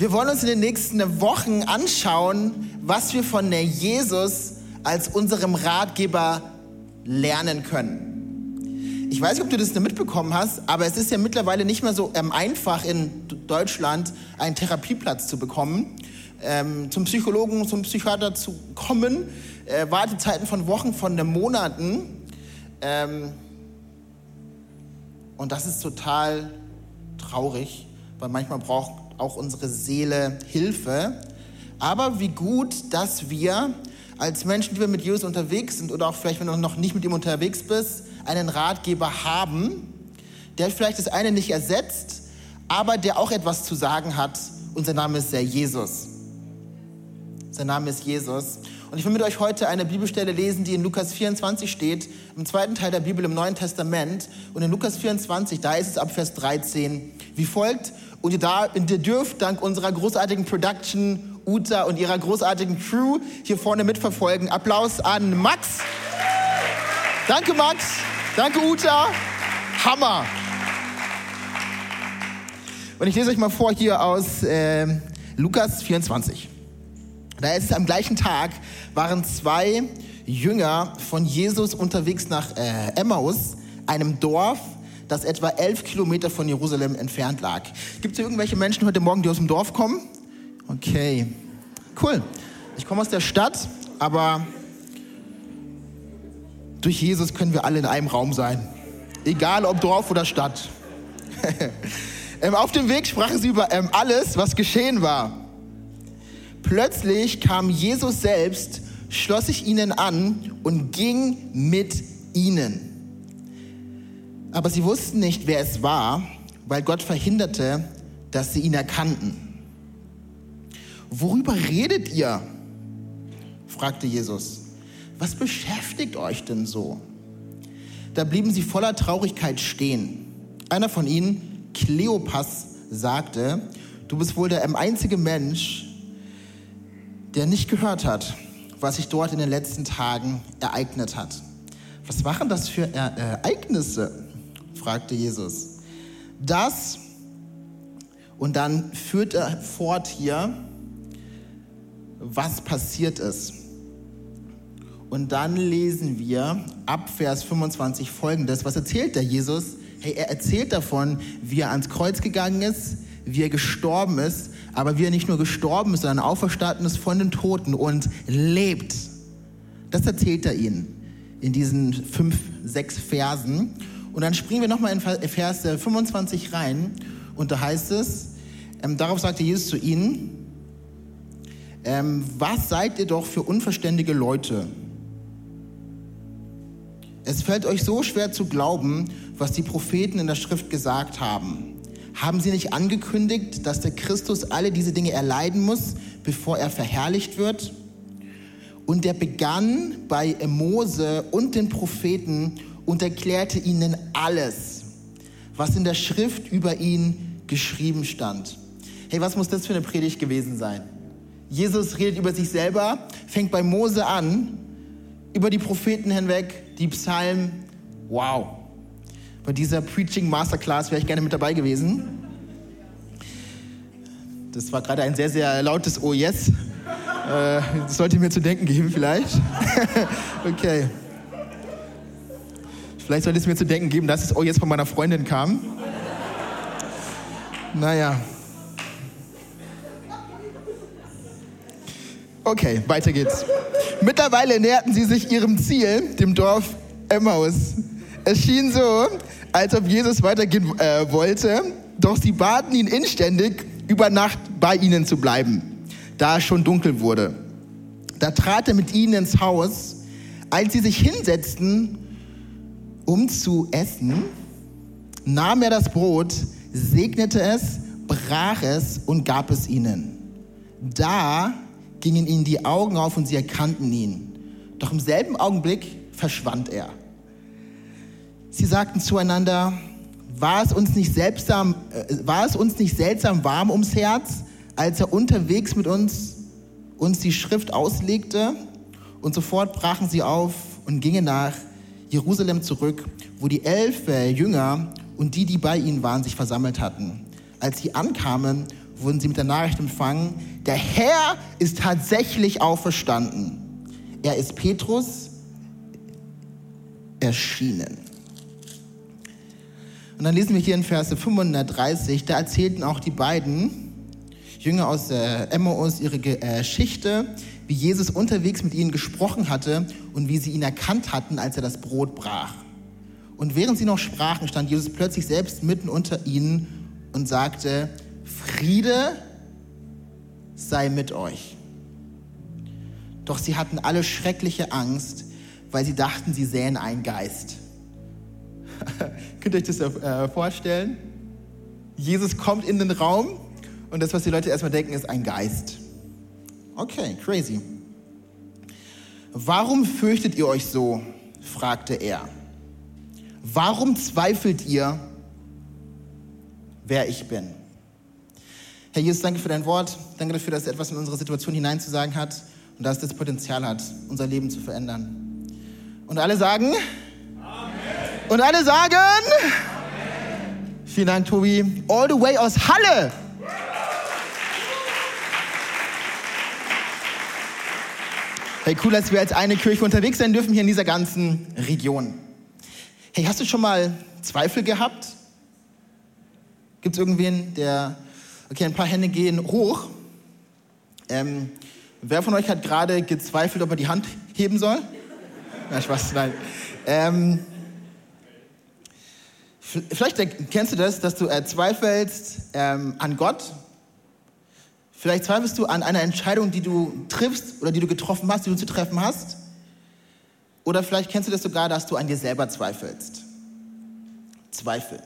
Wir wollen uns in den nächsten Wochen anschauen, was wir von der Jesus als unserem Ratgeber lernen können. Ich weiß nicht, ob du das mitbekommen hast, aber es ist ja mittlerweile nicht mehr so ähm, einfach in Deutschland einen Therapieplatz zu bekommen. Ähm, zum Psychologen, zum Psychiater zu kommen, äh, Wartezeiten von Wochen, von Monaten. Ähm, und das ist total traurig, weil manchmal braucht auch unsere Seele Hilfe. Aber wie gut, dass wir als Menschen, die wir mit Jesus unterwegs sind oder auch vielleicht, wenn du noch nicht mit ihm unterwegs bist, einen Ratgeber haben, der vielleicht das eine nicht ersetzt, aber der auch etwas zu sagen hat. Und sein Name ist der Jesus. Sein Name ist Jesus. Und ich will mit euch heute eine Bibelstelle lesen, die in Lukas 24 steht, im zweiten Teil der Bibel im Neuen Testament. Und in Lukas 24, da ist es ab Vers 13 wie folgt. Und ihr, dürft dank unserer großartigen Production, Uta und ihrer großartigen Crew hier vorne mitverfolgen. Applaus an Max. Danke, Max. Danke, Uta. Hammer. Und ich lese euch mal vor hier aus äh, Lukas 24. Da ist es am gleichen Tag, waren zwei Jünger von Jesus unterwegs nach äh, Emmaus, einem Dorf, das etwa elf Kilometer von Jerusalem entfernt lag. Gibt es hier irgendwelche Menschen heute Morgen, die aus dem Dorf kommen? Okay, cool. Ich komme aus der Stadt, aber durch Jesus können wir alle in einem Raum sein. Egal ob Dorf oder Stadt. ähm, auf dem Weg sprachen sie über ähm, alles, was geschehen war. Plötzlich kam Jesus selbst, schloss sich ihnen an und ging mit ihnen. Aber sie wussten nicht, wer es war, weil Gott verhinderte, dass sie ihn erkannten. Worüber redet ihr? fragte Jesus. Was beschäftigt euch denn so? Da blieben sie voller Traurigkeit stehen. Einer von ihnen, Kleopas, sagte, du bist wohl der einzige Mensch, der nicht gehört hat, was sich dort in den letzten Tagen ereignet hat. Was waren das für Ereignisse? Fragte Jesus. Das, und dann führt er fort hier, was passiert ist. Und dann lesen wir ab Vers 25 folgendes. Was erzählt der Jesus? Hey, er erzählt davon, wie er ans Kreuz gegangen ist, wie er gestorben ist, aber wie er nicht nur gestorben ist, sondern auferstanden ist von den Toten und lebt. Das erzählt er ihnen in diesen fünf, sechs Versen. Und dann springen wir nochmal in Vers 25 rein und da heißt es, ähm, darauf sagte Jesus zu ihnen, ähm, was seid ihr doch für unverständige Leute? Es fällt euch so schwer zu glauben, was die Propheten in der Schrift gesagt haben. Haben sie nicht angekündigt, dass der Christus alle diese Dinge erleiden muss, bevor er verherrlicht wird? Und er begann bei Mose und den Propheten und erklärte ihnen alles, was in der Schrift über ihn geschrieben stand. Hey, was muss das für eine Predigt gewesen sein? Jesus redet über sich selber, fängt bei Mose an, über die Propheten hinweg, die Psalmen. Wow. Bei dieser Preaching Masterclass wäre ich gerne mit dabei gewesen. Das war gerade ein sehr, sehr lautes Oh yes. Äh, das sollte mir zu denken geben vielleicht. okay. Vielleicht sollte es mir zu denken geben, dass es auch jetzt von meiner Freundin kam. Naja. Okay, weiter geht's. Mittlerweile näherten sie sich ihrem Ziel, dem Dorf Emmaus. Es schien so, als ob Jesus weitergehen äh, wollte, doch sie baten ihn inständig, über Nacht bei ihnen zu bleiben, da es schon dunkel wurde. Da trat er mit ihnen ins Haus. Als sie sich hinsetzten, um zu essen, nahm er das Brot, segnete es, brach es und gab es ihnen. Da gingen ihnen die Augen auf und sie erkannten ihn. Doch im selben Augenblick verschwand er. Sie sagten zueinander, war es uns nicht, seltsam, äh, war es uns nicht seltsam warm ums Herz, als er unterwegs mit uns uns die Schrift auslegte? Und sofort brachen sie auf und gingen nach Jerusalem zurück, wo die elf äh, Jünger und die, die bei ihnen waren, sich versammelt hatten. Als sie ankamen, wurden sie mit der Nachricht empfangen, der Herr ist tatsächlich auferstanden. Er ist Petrus erschienen. Und dann lesen wir hier in Verse 530, da erzählten auch die beiden Jünger aus äh, Emmaus ihre äh, Geschichte, wie Jesus unterwegs mit ihnen gesprochen hatte und wie sie ihn erkannt hatten, als er das Brot brach. Und während sie noch sprachen, stand Jesus plötzlich selbst mitten unter ihnen und sagte, Friede sei mit euch. Doch sie hatten alle schreckliche Angst, weil sie dachten, sie sähen einen Geist. Könnt ihr euch das äh, vorstellen? Jesus kommt in den Raum und das, was die Leute erstmal denken, ist ein Geist. Okay, crazy. Warum fürchtet ihr euch so? fragte er. Warum zweifelt ihr, wer ich bin? Herr Jesus, danke für dein Wort. Danke dafür, dass es etwas in unsere Situation hineinzusagen hat und dass das Potenzial hat, unser Leben zu verändern. Und alle sagen? Amen. Und alle sagen? Amen. Vielen Dank, Tobi. All the way aus Halle. Hey, cool, dass wir als eine Kirche unterwegs sein dürfen hier in dieser ganzen Region. Hey, hast du schon mal Zweifel gehabt? Gibt es irgendwen, der Okay, ein paar Hände gehen hoch. Ähm, wer von euch hat gerade gezweifelt, ob er die Hand heben soll? Na, Spaß, nein. Ähm, vielleicht kennst du das, dass du äh, zweifelst ähm, an Gott. Vielleicht zweifelst du an einer Entscheidung, die du triffst oder die du getroffen hast, die du zu treffen hast. Oder vielleicht kennst du das sogar, dass du an dir selber zweifelst. Zweifel.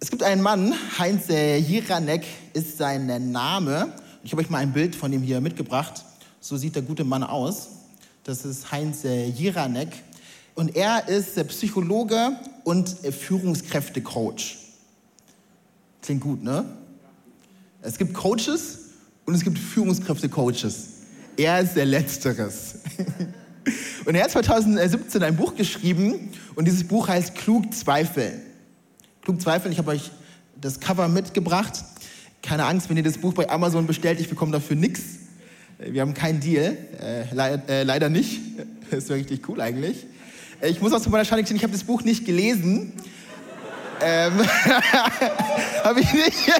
Es gibt einen Mann, Heinz Jiranek ist sein Name. Ich habe euch mal ein Bild von ihm hier mitgebracht. So sieht der gute Mann aus. Das ist Heinz Jiranek. Und er ist Psychologe und Führungskräftecoach. Klingt gut, ne? Es gibt Coaches und es gibt Führungskräfte-Coaches. Er ist der Letzteres. Und er hat 2017 ein Buch geschrieben und dieses Buch heißt Klug Zweifeln. Klug zweifeln, ich habe euch das Cover mitgebracht. Keine Angst, wenn ihr das Buch bei Amazon bestellt, ich bekomme dafür nichts. Wir haben keinen Deal, äh, le äh, leider nicht. Das wäre richtig cool eigentlich. Äh, ich muss auch zu meiner Schande gestehen, ich habe das Buch nicht gelesen. Ähm, habe ich nicht.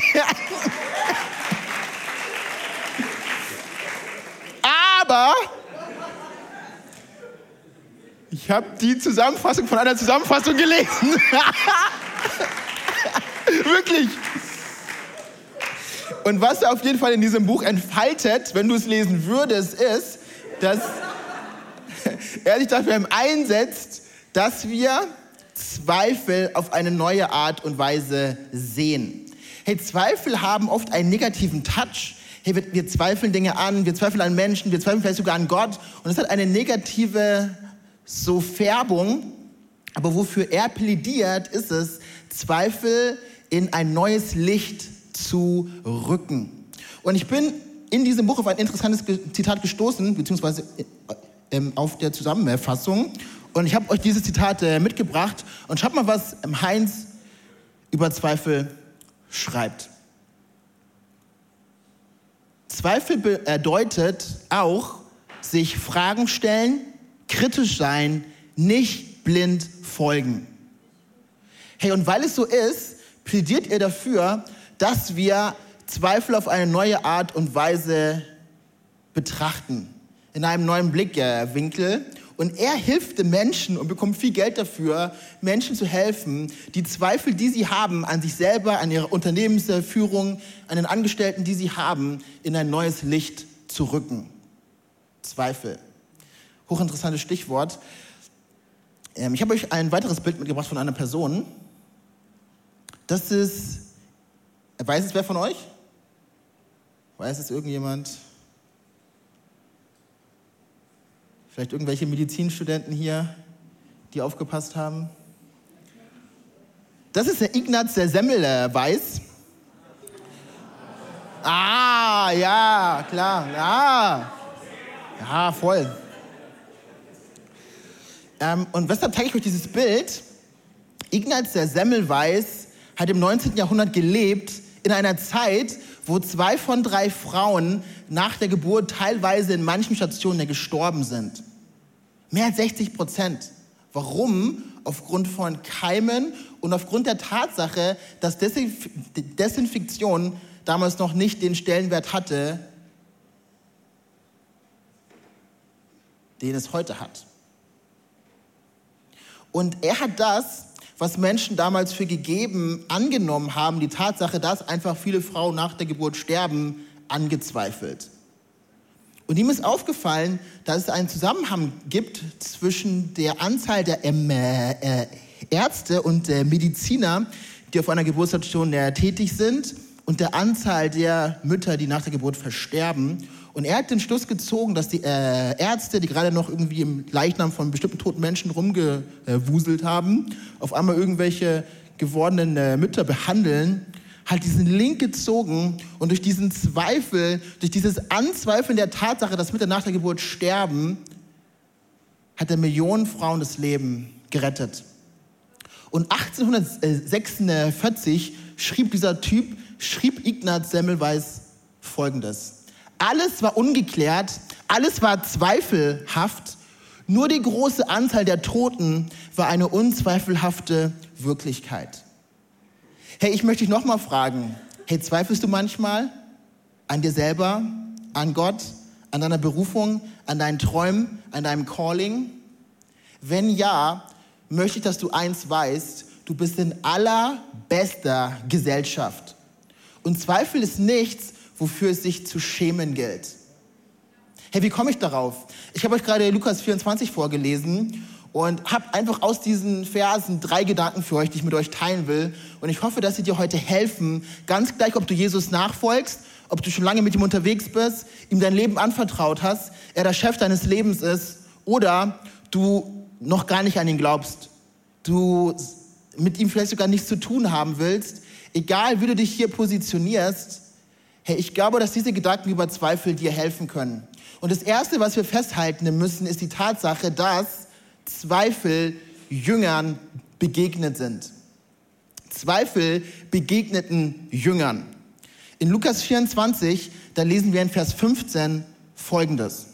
Aber ich habe die Zusammenfassung von einer Zusammenfassung gelesen. Wirklich. Und was er auf jeden Fall in diesem Buch entfaltet, wenn du es lesen würdest, ist, dass er sich dafür einsetzt, dass wir Zweifel auf eine neue Art und Weise sehen. Hey, Zweifel haben oft einen negativen Touch. Hey, wir, wir zweifeln Dinge an, wir zweifeln an Menschen, wir zweifeln vielleicht sogar an Gott. Und es hat eine negative so Färbung. Aber wofür er plädiert, ist es, Zweifel in ein neues Licht zu rücken. Und ich bin in diesem Buch auf ein interessantes Zitat gestoßen, beziehungsweise äh, ähm, auf der Zusammenfassung. Und ich habe euch dieses Zitat äh, mitgebracht und schaut mal, was ähm, Heinz über Zweifel schreibt. Zweifel bedeutet auch, sich Fragen stellen, kritisch sein, nicht blind folgen. Hey, und weil es so ist, plädiert er dafür, dass wir Zweifel auf eine neue Art und Weise betrachten, in einem neuen Blickwinkel. Und er hilft den Menschen und bekommt viel Geld dafür, Menschen zu helfen, die Zweifel, die sie haben an sich selber, an ihrer Unternehmensführung, an den Angestellten, die sie haben, in ein neues Licht zu rücken. Zweifel. Hochinteressantes Stichwort. Ähm, ich habe euch ein weiteres Bild mitgebracht von einer Person, das ist, weiß es wer von euch? Weiß es irgendjemand? Vielleicht irgendwelche Medizinstudenten hier, die aufgepasst haben. Das ist der Ignaz der Semmelweis. Ah, ja, klar. Ja, ja voll. Ähm, und weshalb zeige ich euch dieses Bild? Ignaz der Semmelweis hat im 19. Jahrhundert gelebt in einer Zeit, wo zwei von drei Frauen nach der Geburt teilweise in manchen Stationen gestorben sind. Mehr als 60 Prozent. Warum? Aufgrund von Keimen und aufgrund der Tatsache, dass Desinfektion damals noch nicht den Stellenwert hatte, den es heute hat. Und er hat das was Menschen damals für gegeben angenommen haben, die Tatsache, dass einfach viele Frauen nach der Geburt sterben, angezweifelt. Und ihm ist aufgefallen, dass es einen Zusammenhang gibt zwischen der Anzahl der ähm, äh, Ärzte und äh, Mediziner, die auf einer Geburtsstation tätig sind, und der Anzahl der Mütter, die nach der Geburt versterben. Und er hat den Schluss gezogen, dass die äh, Ärzte, die gerade noch irgendwie im Leichnam von bestimmten toten Menschen rumgewuselt haben, auf einmal irgendwelche gewordenen äh, Mütter behandeln, hat diesen Link gezogen und durch diesen Zweifel, durch dieses Anzweifeln der Tatsache, dass Mütter nach der Geburt sterben, hat er Millionen Frauen das Leben gerettet. Und 1846 schrieb dieser Typ, schrieb Ignaz Semmelweis Folgendes. Alles war ungeklärt, alles war zweifelhaft, nur die große Anzahl der Toten war eine unzweifelhafte Wirklichkeit. Hey, ich möchte dich nochmal fragen, hey, zweifelst du manchmal an dir selber, an Gott, an deiner Berufung, an deinen Träumen, an deinem Calling? Wenn ja, möchte ich, dass du eins weißt, du bist in allerbester Gesellschaft. Und Zweifel ist nichts, wofür es sich zu schämen gilt. Hey, wie komme ich darauf? Ich habe euch gerade Lukas 24 vorgelesen und habe einfach aus diesen Versen drei Gedanken für euch, die ich mit euch teilen will. Und ich hoffe, dass sie dir heute helfen, ganz gleich, ob du Jesus nachfolgst, ob du schon lange mit ihm unterwegs bist, ihm dein Leben anvertraut hast, er der Chef deines Lebens ist oder du noch gar nicht an ihn glaubst, du mit ihm vielleicht sogar nichts zu tun haben willst, egal wie du dich hier positionierst, Hey, ich glaube, dass diese Gedanken über Zweifel dir helfen können. Und das Erste, was wir festhalten müssen, ist die Tatsache, dass Zweifel Jüngern begegnet sind. Zweifel begegneten Jüngern. In Lukas 24, da lesen wir in Vers 15 Folgendes.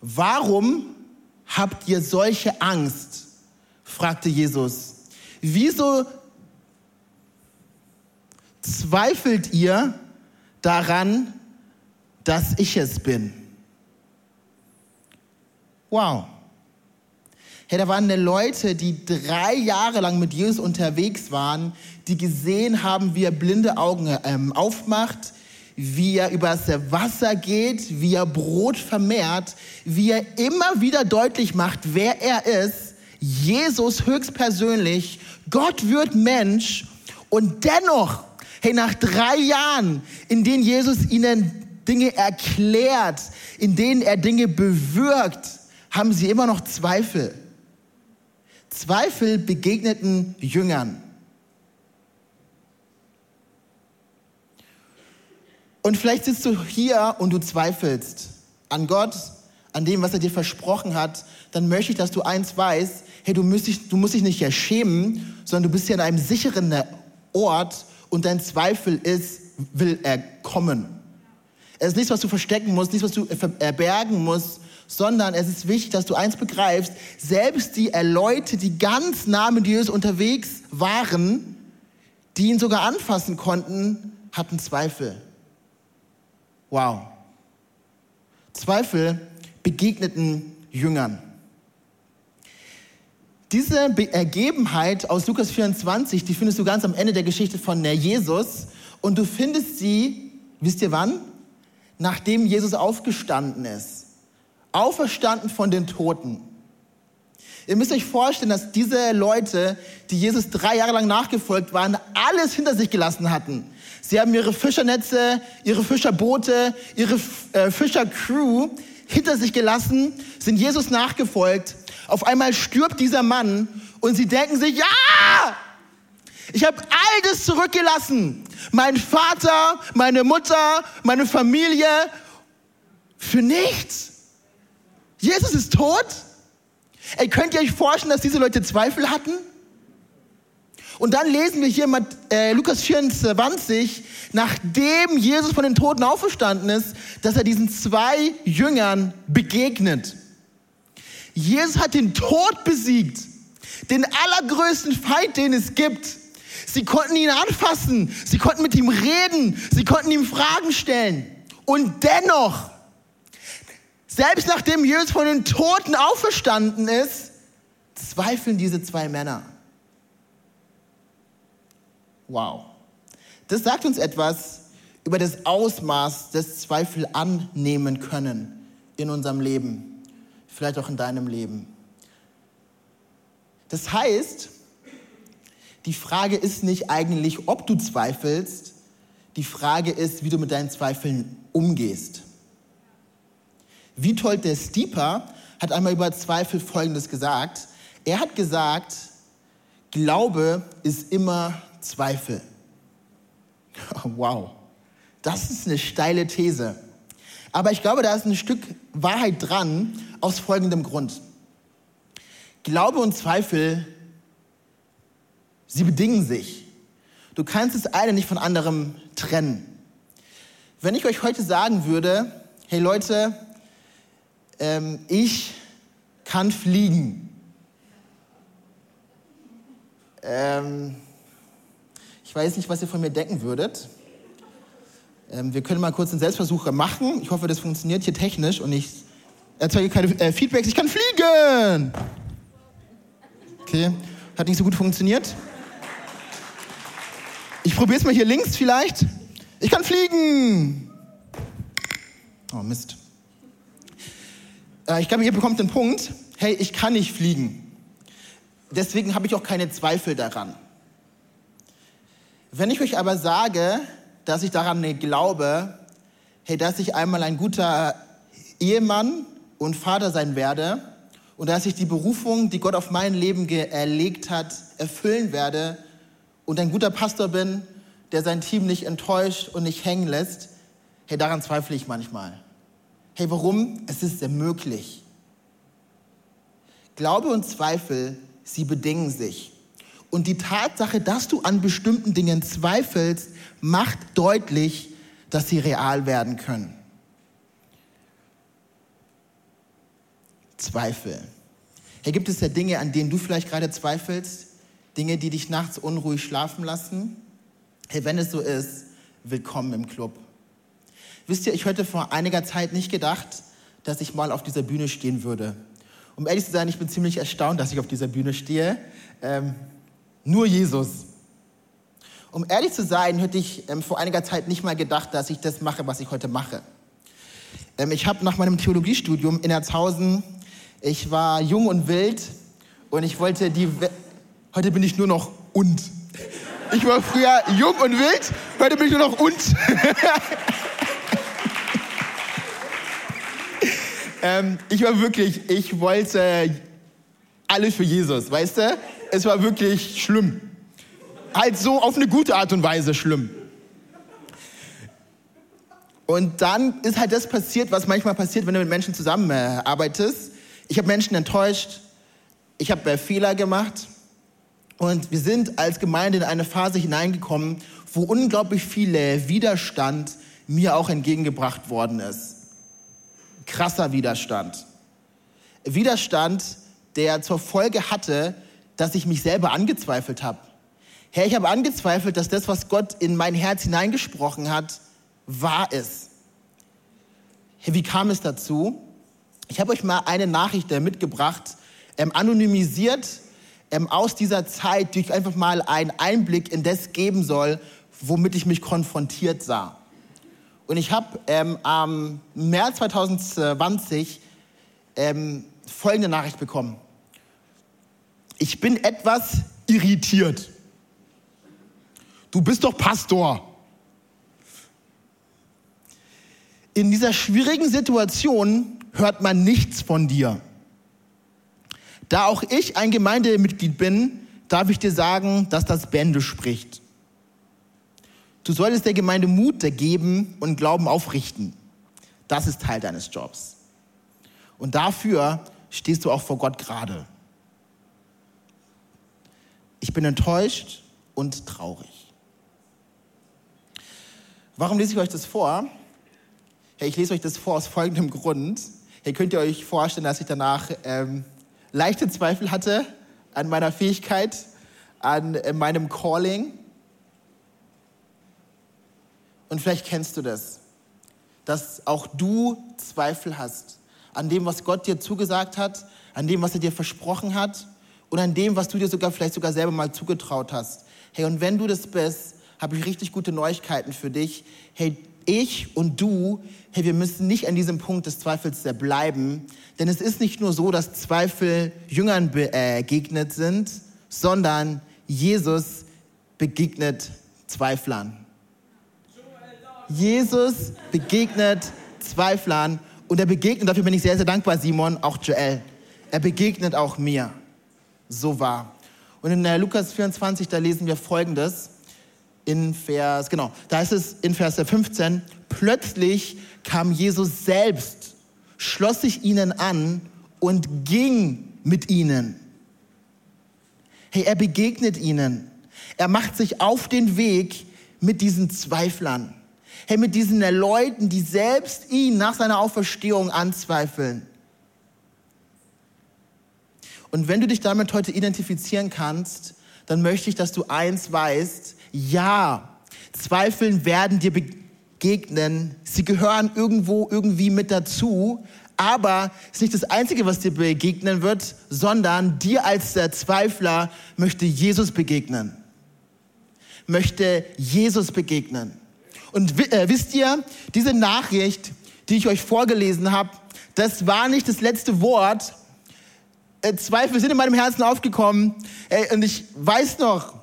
Warum habt ihr solche Angst? Fragte Jesus. Wieso zweifelt ihr daran, dass ich es bin? Wow. Hey, da waren Leute, die drei Jahre lang mit Jesus unterwegs waren, die gesehen haben, wie er blinde Augen ähm, aufmacht, wie er übers Wasser geht, wie er Brot vermehrt, wie er immer wieder deutlich macht, wer er ist Jesus höchstpersönlich, Gott wird Mensch und dennoch, hey, nach drei Jahren, in denen Jesus ihnen Dinge erklärt, in denen er Dinge bewirkt, haben sie immer noch Zweifel. Zweifel begegneten Jüngern. Und vielleicht sitzt du hier und du zweifelst an Gott, an dem, was er dir versprochen hat, dann möchte ich, dass du eins weißt, hey, du musst, dich, du musst dich nicht ja schämen, sondern du bist hier an einem sicheren Ort und dein Zweifel ist, will er kommen. Es ist nichts, was du verstecken musst, nichts, was du erbergen musst, sondern es ist wichtig, dass du eins begreifst, selbst die Leute, die ganz nah mit Jesus unterwegs waren, die ihn sogar anfassen konnten, hatten Zweifel. Wow. Zweifel begegneten Jüngern. Diese Ergebenheit aus Lukas 24, die findest du ganz am Ende der Geschichte von Jesus. Und du findest sie, wisst ihr wann? Nachdem Jesus aufgestanden ist. Auferstanden von den Toten. Ihr müsst euch vorstellen, dass diese Leute, die Jesus drei Jahre lang nachgefolgt waren, alles hinter sich gelassen hatten. Sie haben ihre Fischernetze, ihre Fischerboote, ihre äh, Fischercrew hinter sich gelassen, sind Jesus nachgefolgt. Auf einmal stirbt dieser Mann und sie denken sich, ja, ich habe all das zurückgelassen. Mein Vater, meine Mutter, meine Familie, für nichts. Jesus ist tot. Ey, könnt ihr euch vorstellen, dass diese Leute Zweifel hatten? Und dann lesen wir hier mit äh, Lukas 24, nachdem Jesus von den Toten auferstanden ist, dass er diesen zwei Jüngern begegnet. Jesus hat den Tod besiegt, den allergrößten Feind, den es gibt. Sie konnten ihn anfassen, sie konnten mit ihm reden, sie konnten ihm Fragen stellen. Und dennoch selbst nachdem Jesus von den Toten auferstanden ist, zweifeln diese zwei Männer. Wow. Das sagt uns etwas über das Ausmaß des Zweifel annehmen können in unserem Leben, vielleicht auch in deinem Leben. Das heißt, die Frage ist nicht eigentlich, ob du zweifelst, die Frage ist, wie du mit deinen Zweifeln umgehst. Witold der Stieper hat einmal über Zweifel Folgendes gesagt. Er hat gesagt, Glaube ist immer Zweifel. Wow, das ist eine steile These. Aber ich glaube, da ist ein Stück Wahrheit dran, aus folgendem Grund. Glaube und Zweifel, sie bedingen sich. Du kannst das eine nicht von anderem trennen. Wenn ich euch heute sagen würde, hey Leute, ähm, ich kann fliegen. Ähm, ich weiß nicht, was ihr von mir denken würdet. Ähm, wir können mal kurz einen Selbstversuch machen. Ich hoffe, das funktioniert hier technisch und ich erzeuge keine äh, Feedbacks. Ich kann fliegen! Okay, hat nicht so gut funktioniert. Ich probiere es mal hier links vielleicht. Ich kann fliegen! Oh Mist. Äh, ich glaube, ihr bekommt den Punkt, hey, ich kann nicht fliegen. Deswegen habe ich auch keine Zweifel daran. Wenn ich euch aber sage, dass ich daran glaube, hey, dass ich einmal ein guter Ehemann und Vater sein werde und dass ich die Berufung, die Gott auf mein Leben erlegt hat, erfüllen werde und ein guter Pastor bin, der sein Team nicht enttäuscht und nicht hängen lässt, hey, daran zweifle ich manchmal. Hey, warum? Es ist möglich. Glaube und Zweifel, sie bedingen sich. Und die Tatsache, dass du an bestimmten Dingen zweifelst, macht deutlich, dass sie real werden können. Zweifel. Hier gibt es ja Dinge, an denen du vielleicht gerade zweifelst, Dinge, die dich nachts unruhig schlafen lassen. Hey, wenn es so ist, willkommen im Club. Wisst ihr, ich hätte vor einiger Zeit nicht gedacht, dass ich mal auf dieser Bühne stehen würde. Um ehrlich zu sein, ich bin ziemlich erstaunt, dass ich auf dieser Bühne stehe. Ähm, nur Jesus. Um ehrlich zu sein, hätte ich ähm, vor einiger Zeit nicht mal gedacht, dass ich das mache, was ich heute mache. Ähm, ich habe nach meinem Theologiestudium in Erzhausen, ich war jung und wild und ich wollte die... We heute bin ich nur noch und. Ich war früher jung und wild, heute bin ich nur noch und. Ähm, ich war wirklich, ich wollte alles für Jesus, weißt du? Es war wirklich schlimm. Halt so auf eine gute Art und Weise schlimm. Und dann ist halt das passiert, was manchmal passiert, wenn du mit Menschen zusammenarbeitest. Ich habe Menschen enttäuscht, ich habe äh, Fehler gemacht und wir sind als Gemeinde in eine Phase hineingekommen, wo unglaublich viel Widerstand mir auch entgegengebracht worden ist krasser Widerstand. Widerstand, der zur Folge hatte, dass ich mich selber angezweifelt habe. Herr, ich habe angezweifelt, dass das, was Gott in mein Herz hineingesprochen hat, wahr ist. Herr, wie kam es dazu? Ich habe euch mal eine Nachricht mitgebracht, ähm, anonymisiert ähm, aus dieser Zeit, die ich einfach mal einen Einblick in das geben soll, womit ich mich konfrontiert sah. Und ich habe ähm, am März 2020 ähm, folgende Nachricht bekommen. Ich bin etwas irritiert. Du bist doch Pastor. In dieser schwierigen Situation hört man nichts von dir. Da auch ich ein Gemeindemitglied bin, darf ich dir sagen, dass das Bände spricht. Du solltest der Gemeinde Mut geben und Glauben aufrichten. Das ist Teil deines Jobs. Und dafür stehst du auch vor Gott gerade. Ich bin enttäuscht und traurig. Warum lese ich euch das vor? Hey, ich lese euch das vor aus folgendem Grund. Hey, könnt ihr euch vorstellen, dass ich danach ähm, leichte Zweifel hatte an meiner Fähigkeit, an äh, meinem Calling? Und vielleicht kennst du das, dass auch du Zweifel hast an dem, was Gott dir zugesagt hat, an dem, was er dir versprochen hat und an dem, was du dir sogar vielleicht sogar selber mal zugetraut hast. Hey, und wenn du das bist, habe ich richtig gute Neuigkeiten für dich. Hey, ich und du, hey, wir müssen nicht an diesem Punkt des Zweifels bleiben, denn es ist nicht nur so, dass Zweifel Jüngern begegnet sind, sondern Jesus begegnet Zweiflern. Jesus begegnet Zweiflern und er begegnet, dafür bin ich sehr, sehr dankbar, Simon, auch Joel. Er begegnet auch mir. So wahr. Und in der Lukas 24, da lesen wir folgendes. In Vers, genau, da heißt es in Vers 15, plötzlich kam Jesus selbst, schloss sich ihnen an und ging mit ihnen. Hey, er begegnet ihnen. Er macht sich auf den Weg mit diesen Zweiflern. Hey, mit diesen Leuten, die selbst ihn nach seiner Auferstehung anzweifeln. Und wenn du dich damit heute identifizieren kannst, dann möchte ich, dass du eins weißt. Ja, Zweifeln werden dir begegnen. Sie gehören irgendwo irgendwie mit dazu. Aber es ist nicht das Einzige, was dir begegnen wird, sondern dir als der Zweifler möchte Jesus begegnen. Möchte Jesus begegnen. Und äh, wisst ihr, diese Nachricht, die ich euch vorgelesen habe, das war nicht das letzte Wort. Äh, Zweifel sind in meinem Herzen aufgekommen. Äh, und ich weiß noch,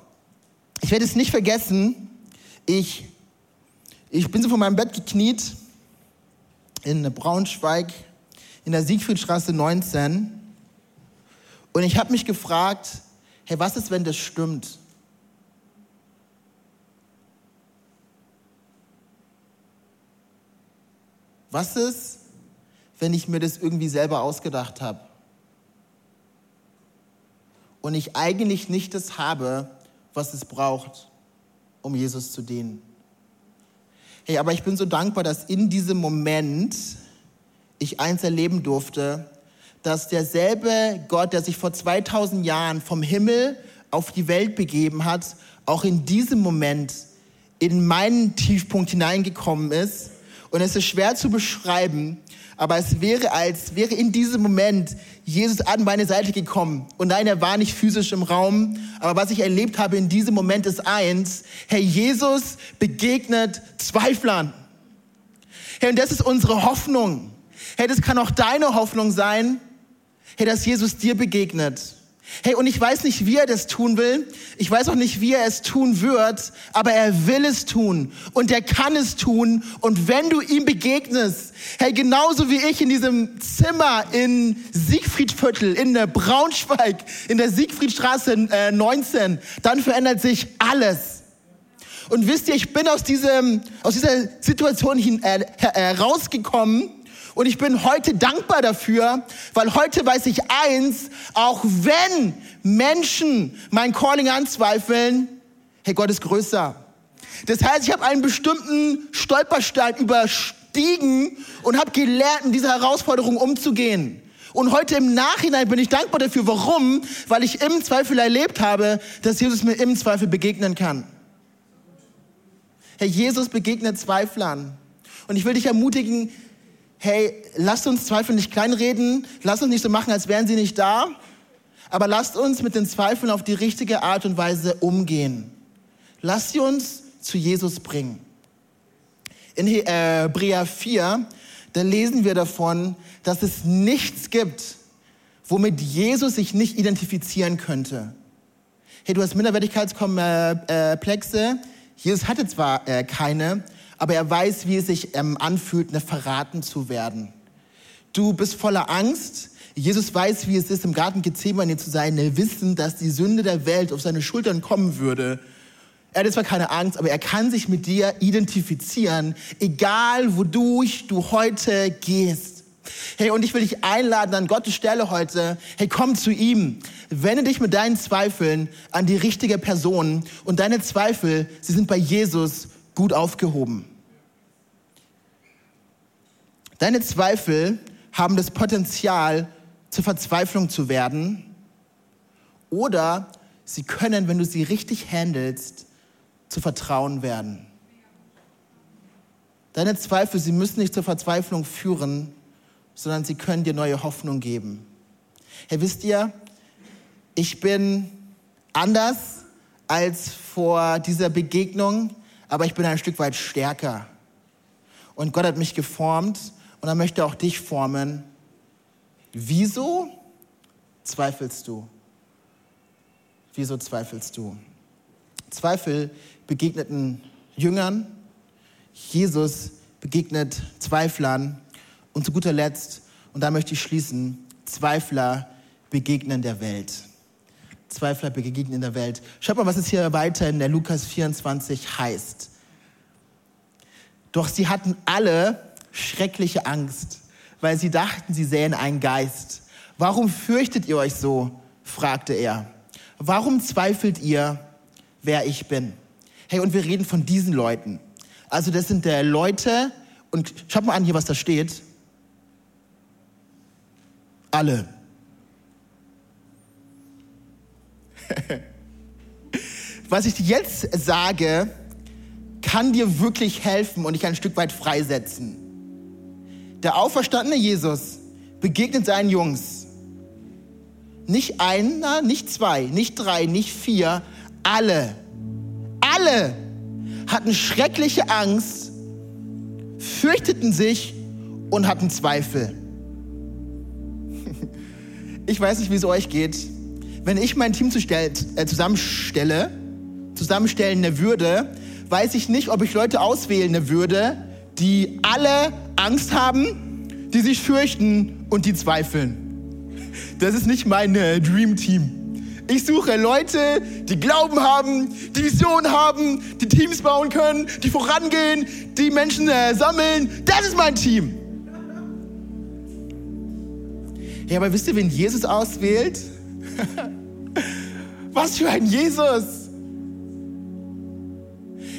ich werde es nicht vergessen. Ich, ich bin so vor meinem Bett gekniet in Braunschweig in der Siegfriedstraße 19. Und ich habe mich gefragt, hey, was ist, wenn das stimmt? Was ist, wenn ich mir das irgendwie selber ausgedacht habe? Und ich eigentlich nicht das habe, was es braucht, um Jesus zu dienen. Hey, aber ich bin so dankbar, dass in diesem Moment ich eins erleben durfte, dass derselbe Gott, der sich vor 2000 Jahren vom Himmel auf die Welt begeben hat, auch in diesem Moment in meinen Tiefpunkt hineingekommen ist und es ist schwer zu beschreiben, aber es wäre, als wäre in diesem Moment Jesus an meine Seite gekommen. Und nein, er war nicht physisch im Raum, aber was ich erlebt habe in diesem Moment ist eins, Herr Jesus begegnet Zweiflern. Herr, und das ist unsere Hoffnung. Herr, das kann auch deine Hoffnung sein, Herr, dass Jesus dir begegnet. Hey, und ich weiß nicht, wie er das tun will. Ich weiß auch nicht, wie er es tun wird, aber er will es tun und er kann es tun. Und wenn du ihm begegnest, hey, genauso wie ich in diesem Zimmer in Siegfriedviertel, in der Braunschweig, in der Siegfriedstraße äh, 19, dann verändert sich alles. Und wisst ihr, ich bin aus, diesem, aus dieser Situation hin, äh, herausgekommen und ich bin heute dankbar dafür, weil heute weiß ich eins, auch wenn Menschen mein Calling anzweifeln, hey, Gott ist größer. Das heißt, ich habe einen bestimmten Stolperstein überstiegen und habe gelernt, in dieser Herausforderung umzugehen. Und heute im Nachhinein bin ich dankbar dafür. Warum? Weil ich im Zweifel erlebt habe, dass Jesus mir im Zweifel begegnen kann. Herr Jesus begegnet Zweiflern. Und ich will dich ermutigen, hey, lasst uns Zweifel nicht kleinreden, lasst uns nicht so machen, als wären sie nicht da, aber lasst uns mit den Zweifeln auf die richtige Art und Weise umgehen. Lasst sie uns zu Jesus bringen. In Hebräer 4, da lesen wir davon, dass es nichts gibt, womit Jesus sich nicht identifizieren könnte. Hey, du hast Minderwertigkeitskomplexe. Jesus hatte zwar äh, keine, aber er weiß, wie es sich ähm, anfühlt, ne, verraten zu werden. Du bist voller Angst. Jesus weiß, wie es ist, im Garten Gethsemane zu sein, ne, wissen, dass die Sünde der Welt auf seine Schultern kommen würde. Er hat zwar keine Angst, aber er kann sich mit dir identifizieren, egal wodurch du heute gehst. Hey, und ich will dich einladen an Gottes Stelle heute. Hey, komm zu ihm. Wende dich mit deinen Zweifeln an die richtige Person. Und deine Zweifel, sie sind bei Jesus gut aufgehoben. Deine Zweifel haben das Potenzial, zur Verzweiflung zu werden. Oder sie können, wenn du sie richtig handelst, zu Vertrauen werden. Deine Zweifel, sie müssen nicht zur Verzweiflung führen, sondern sie können dir neue Hoffnung geben. Hey, wisst ihr, ich bin anders als vor dieser Begegnung, aber ich bin ein Stück weit stärker. Und Gott hat mich geformt und er möchte auch dich formen. Wieso zweifelst du? Wieso zweifelst du? Zweifel begegneten Jüngern, Jesus begegnet Zweiflern und zu guter Letzt, und da möchte ich schließen, Zweifler begegnen der Welt. Zweifler begegnen der Welt. Schaut mal, was es hier weiter in der Lukas 24 heißt. Doch sie hatten alle schreckliche Angst, weil sie dachten, sie sähen einen Geist. Warum fürchtet ihr euch so? fragte er. Warum zweifelt ihr, wer ich bin? Hey, und wir reden von diesen Leuten. Also das sind der Leute, und schaut mal an hier, was da steht. Alle. was ich dir jetzt sage, kann dir wirklich helfen und dich ein Stück weit freisetzen. Der auferstandene Jesus begegnet seinen Jungs. Nicht einer, nicht zwei, nicht drei, nicht vier, alle. Alle hatten schreckliche Angst, fürchteten sich und hatten Zweifel. Ich weiß nicht, wie es euch geht. Wenn ich mein Team äh, zusammenstelle, zusammenstellen würde, weiß ich nicht, ob ich Leute auswählen würde, die alle Angst haben, die sich fürchten und die zweifeln. Das ist nicht mein äh, Dream Team. Ich suche Leute, die Glauben haben, die Vision haben, die Teams bauen können, die vorangehen, die Menschen äh, sammeln. Das ist mein Team. Ja, aber wisst ihr, wen Jesus auswählt? Was für ein Jesus!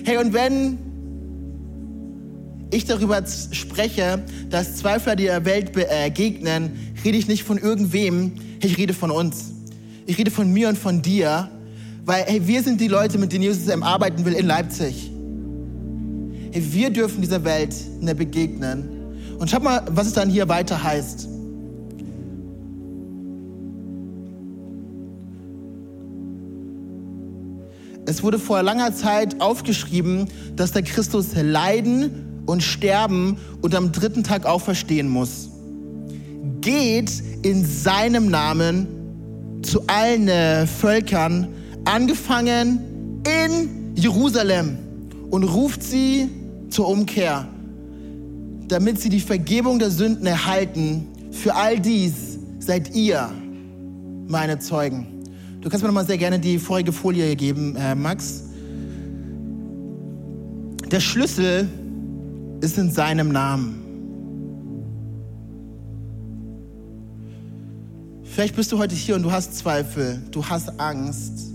Hey, und wenn ich darüber spreche, dass Zweifler der Welt begegnen, rede ich nicht von irgendwem, ich rede von uns. Ich rede von mir und von dir, weil hey, wir sind die Leute, mit denen Jesus arbeiten will in Leipzig. Hey, wir dürfen dieser Welt begegnen. Und schau mal, was es dann hier weiter heißt. Es wurde vor langer Zeit aufgeschrieben, dass der Christus leiden und sterben und am dritten Tag auferstehen muss. Geht in seinem Namen zu allen äh, Völkern, angefangen in Jerusalem, und ruft sie zur Umkehr, damit sie die Vergebung der Sünden erhalten. Für all dies seid ihr meine Zeugen. Du kannst mir noch mal sehr gerne die vorige Folie geben, äh, Max. Der Schlüssel ist in seinem Namen. Vielleicht bist du heute hier und du hast Zweifel, du hast Angst.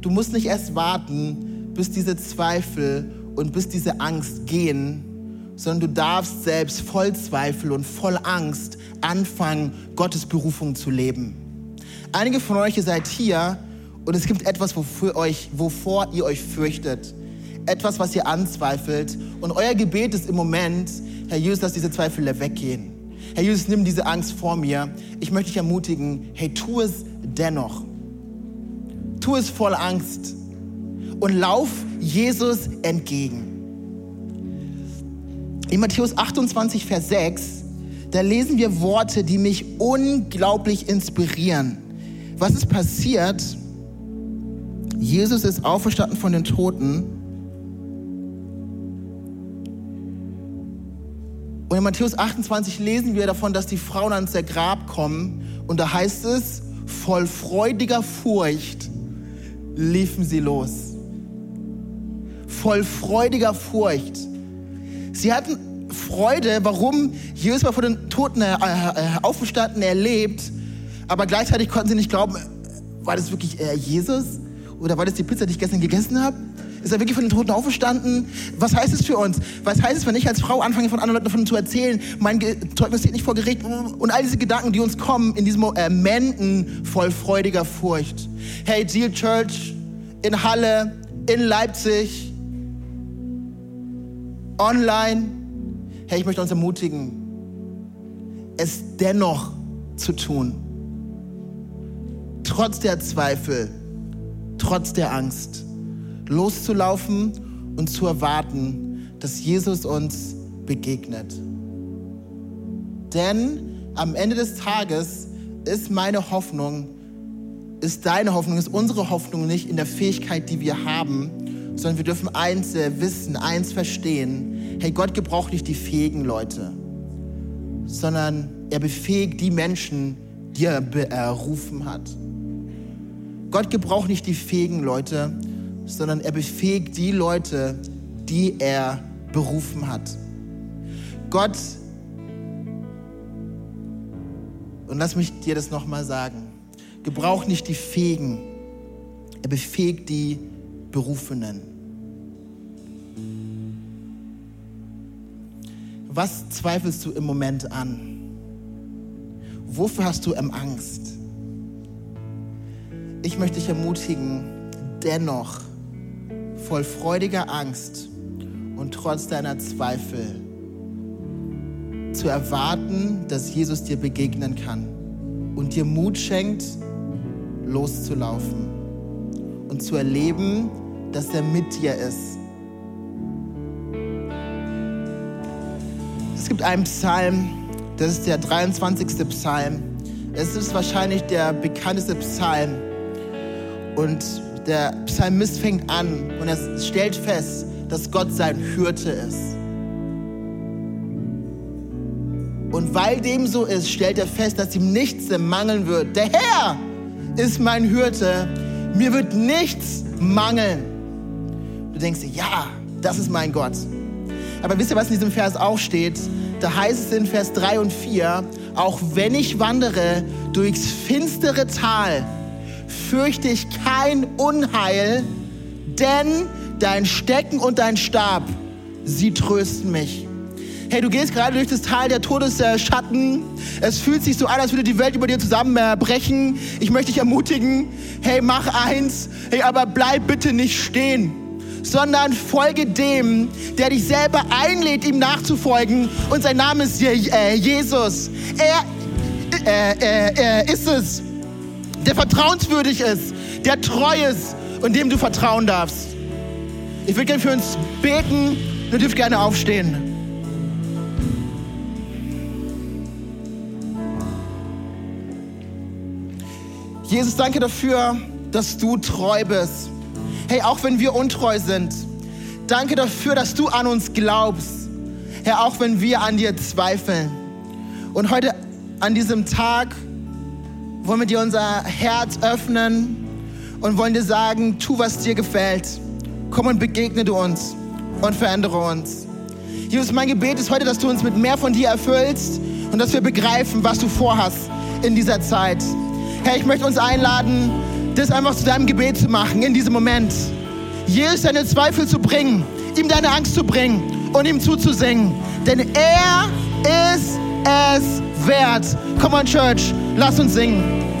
Du musst nicht erst warten, bis diese Zweifel und bis diese Angst gehen, sondern du darfst selbst voll Zweifel und voll Angst anfangen, Gottes Berufung zu leben. Einige von euch, seid hier und es gibt etwas, wofür euch, wovor ihr euch fürchtet. Etwas, was ihr anzweifelt. Und euer Gebet ist im Moment, Herr Jesus, dass diese Zweifel weggehen. Herr Jesus, nimm diese Angst vor mir. Ich möchte dich ermutigen, hey, tu es dennoch. Tu es voll Angst und lauf Jesus entgegen. In Matthäus 28, Vers 6, da lesen wir Worte, die mich unglaublich inspirieren. Was ist passiert? Jesus ist auferstanden von den Toten. Und in Matthäus 28 lesen wir davon, dass die Frauen ans Grab kommen. Und da heißt es, voll freudiger Furcht liefen sie los. Voll freudiger Furcht. Sie hatten Freude, warum Jesus war von den Toten äh, äh, auferstanden, er lebt. Aber gleichzeitig konnten sie nicht glauben, war das wirklich äh, Jesus? Oder war das die Pizza, die ich gestern gegessen habe? Ist er wirklich von den Toten auferstanden? Was heißt es für uns? Was heißt es, wenn ich als Frau anfange, von anderen Leuten davon zu erzählen, mein Zeugnis steht nicht vor Gericht und all diese Gedanken, die uns kommen in diesem Momenten voll freudiger Furcht. Hey, Deal Church in Halle, in Leipzig, online. Hey, ich möchte uns ermutigen, es dennoch zu tun. Trotz der Zweifel, trotz der Angst, loszulaufen und zu erwarten, dass Jesus uns begegnet. Denn am Ende des Tages ist meine Hoffnung, ist deine Hoffnung, ist unsere Hoffnung nicht in der Fähigkeit, die wir haben, sondern wir dürfen eins wissen, eins verstehen. Hey, Gott gebraucht nicht die fähigen Leute, sondern er befähigt die Menschen, die er berufen hat. Gott gebraucht nicht die fähigen Leute, sondern er befähigt die Leute, die er berufen hat. Gott, und lass mich dir das nochmal sagen, gebraucht nicht die Fähigen, er befähigt die Berufenen. Was zweifelst du im Moment an? Wofür hast du Angst? Ich möchte dich ermutigen, dennoch voll freudiger Angst und trotz deiner Zweifel zu erwarten, dass Jesus dir begegnen kann und dir Mut schenkt, loszulaufen und zu erleben, dass er mit dir ist. Es gibt einen Psalm, das ist der 23. Psalm. Es ist wahrscheinlich der bekannteste Psalm. Und der Psalmist fängt an und er stellt fest, dass Gott sein Hürte ist. Und weil dem so ist, stellt er fest, dass ihm nichts mangeln wird. Der Herr ist mein Hürte, mir wird nichts mangeln. Du denkst dir, ja, das ist mein Gott. Aber wisst ihr, was in diesem Vers auch steht? Da heißt es in Vers 3 und 4, auch wenn ich wandere durchs finstere Tal, fürchte ich kein Unheil, denn dein Stecken und dein Stab, sie trösten mich. Hey, du gehst gerade durch das Tal der Todesschatten. Es fühlt sich so an, als würde die Welt über dir zusammenbrechen. Ich möchte dich ermutigen, hey, mach eins, hey, aber bleib bitte nicht stehen sondern folge dem, der dich selber einlädt, ihm nachzufolgen. Und sein Name ist äh, Jesus. Er, äh, äh, er ist es, der vertrauenswürdig ist, der treu ist und dem du vertrauen darfst. Ich würde gerne für uns beten. Du dürft gerne aufstehen. Jesus, danke dafür, dass du treu bist. Hey, auch wenn wir untreu sind, danke dafür, dass du an uns glaubst. Herr, auch wenn wir an dir zweifeln. Und heute an diesem Tag wollen wir dir unser Herz öffnen und wollen dir sagen, tu, was dir gefällt. Komm und begegne du uns und verändere uns. Jesus, mein Gebet ist heute, dass du uns mit mehr von dir erfüllst und dass wir begreifen, was du vorhast in dieser Zeit. Herr, ich möchte uns einladen, das einfach zu deinem Gebet zu machen in diesem Moment. Jesus deine Zweifel zu bringen, ihm deine Angst zu bringen und ihm zuzusingen. Denn er ist es wert. Come on, Church, lass uns singen.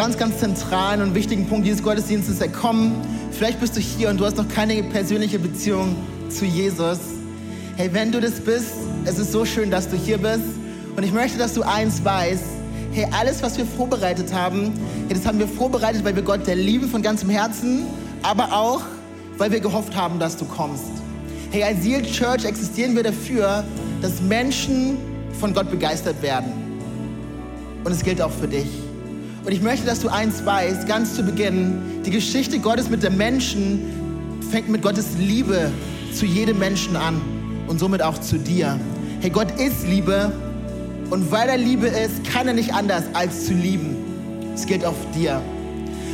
Ganz, ganz zentralen und wichtigen Punkt dieses Gottesdienstes kommen. Vielleicht bist du hier und du hast noch keine persönliche Beziehung zu Jesus. Hey, wenn du das bist, es ist so schön, dass du hier bist. Und ich möchte, dass du eins weißt. Hey, alles, was wir vorbereitet haben, hey, das haben wir vorbereitet, weil wir Gott der lieben von ganzem Herzen, aber auch, weil wir gehofft haben, dass du kommst. Hey, als Seal Church existieren wir dafür, dass Menschen von Gott begeistert werden. Und es gilt auch für dich. Und ich möchte, dass du eins weißt, ganz zu Beginn, die Geschichte Gottes mit dem Menschen fängt mit Gottes Liebe zu jedem Menschen an und somit auch zu dir. Hey, Gott ist Liebe und weil er Liebe ist, kann er nicht anders als zu lieben. Es gilt auf dir.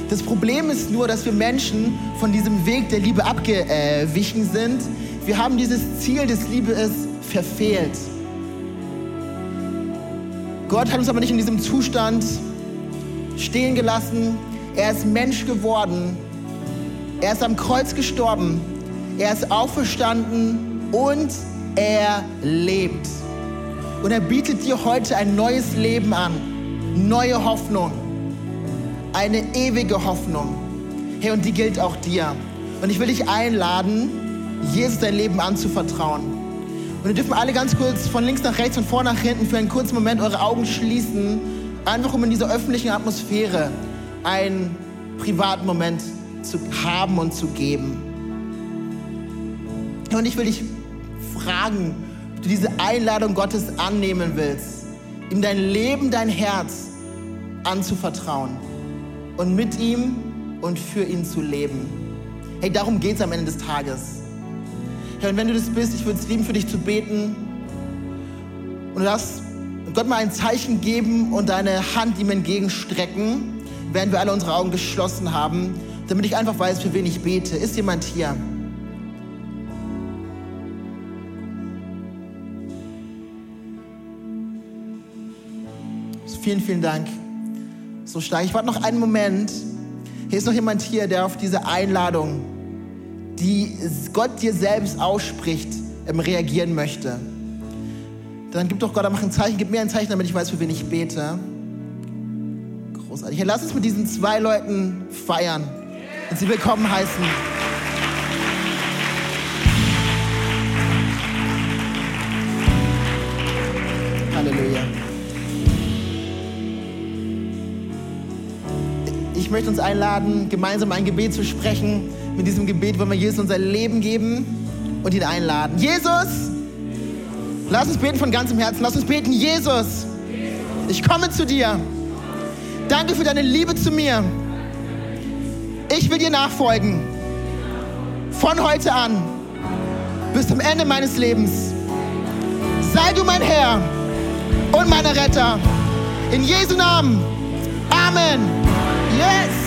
Das Problem ist nur, dass wir Menschen von diesem Weg der Liebe abgewichen sind. Wir haben dieses Ziel des Liebes verfehlt. Gott hat uns aber nicht in diesem Zustand stehen gelassen. Er ist Mensch geworden. Er ist am Kreuz gestorben. Er ist auferstanden und er lebt. Und er bietet dir heute ein neues Leben an. Neue Hoffnung. Eine ewige Hoffnung. Hey, und die gilt auch dir. Und ich will dich einladen, Jesus dein Leben anzuvertrauen. Und wir dürfen alle ganz kurz von links nach rechts und vor nach hinten für einen kurzen Moment eure Augen schließen Einfach um in dieser öffentlichen Atmosphäre einen privaten Moment zu haben und zu geben. Und ich will dich fragen, ob du diese Einladung Gottes annehmen willst, ihm dein Leben, dein Herz anzuvertrauen und mit ihm und für ihn zu leben. Hey, darum geht es am Ende des Tages. Hey, und wenn du das bist, ich würde es lieben, für dich zu beten. Und du darfst Gott mal ein Zeichen geben und deine Hand ihm entgegenstrecken, während wir alle unsere Augen geschlossen haben, damit ich einfach weiß, für wen ich bete. Ist jemand hier? Vielen, vielen Dank. So stark. Ich warte noch einen Moment. Hier ist noch jemand hier, der auf diese Einladung, die Gott dir selbst ausspricht, ähm, reagieren möchte dann gib doch Gott einfach ein Zeichen, gib mir ein Zeichen, damit ich weiß, für wen ich bete. Großartig. Lass uns mit diesen zwei Leuten feiern und sie willkommen heißen. Halleluja. Ich möchte uns einladen, gemeinsam ein Gebet zu sprechen. Mit diesem Gebet wollen wir Jesus unser Leben geben und ihn einladen. Jesus! Lass uns beten von ganzem Herzen. Lass uns beten, Jesus, ich komme zu dir. Danke für deine Liebe zu mir. Ich will dir nachfolgen. Von heute an bis zum Ende meines Lebens. Sei du mein Herr und mein Retter. In Jesu Namen. Amen. Yes.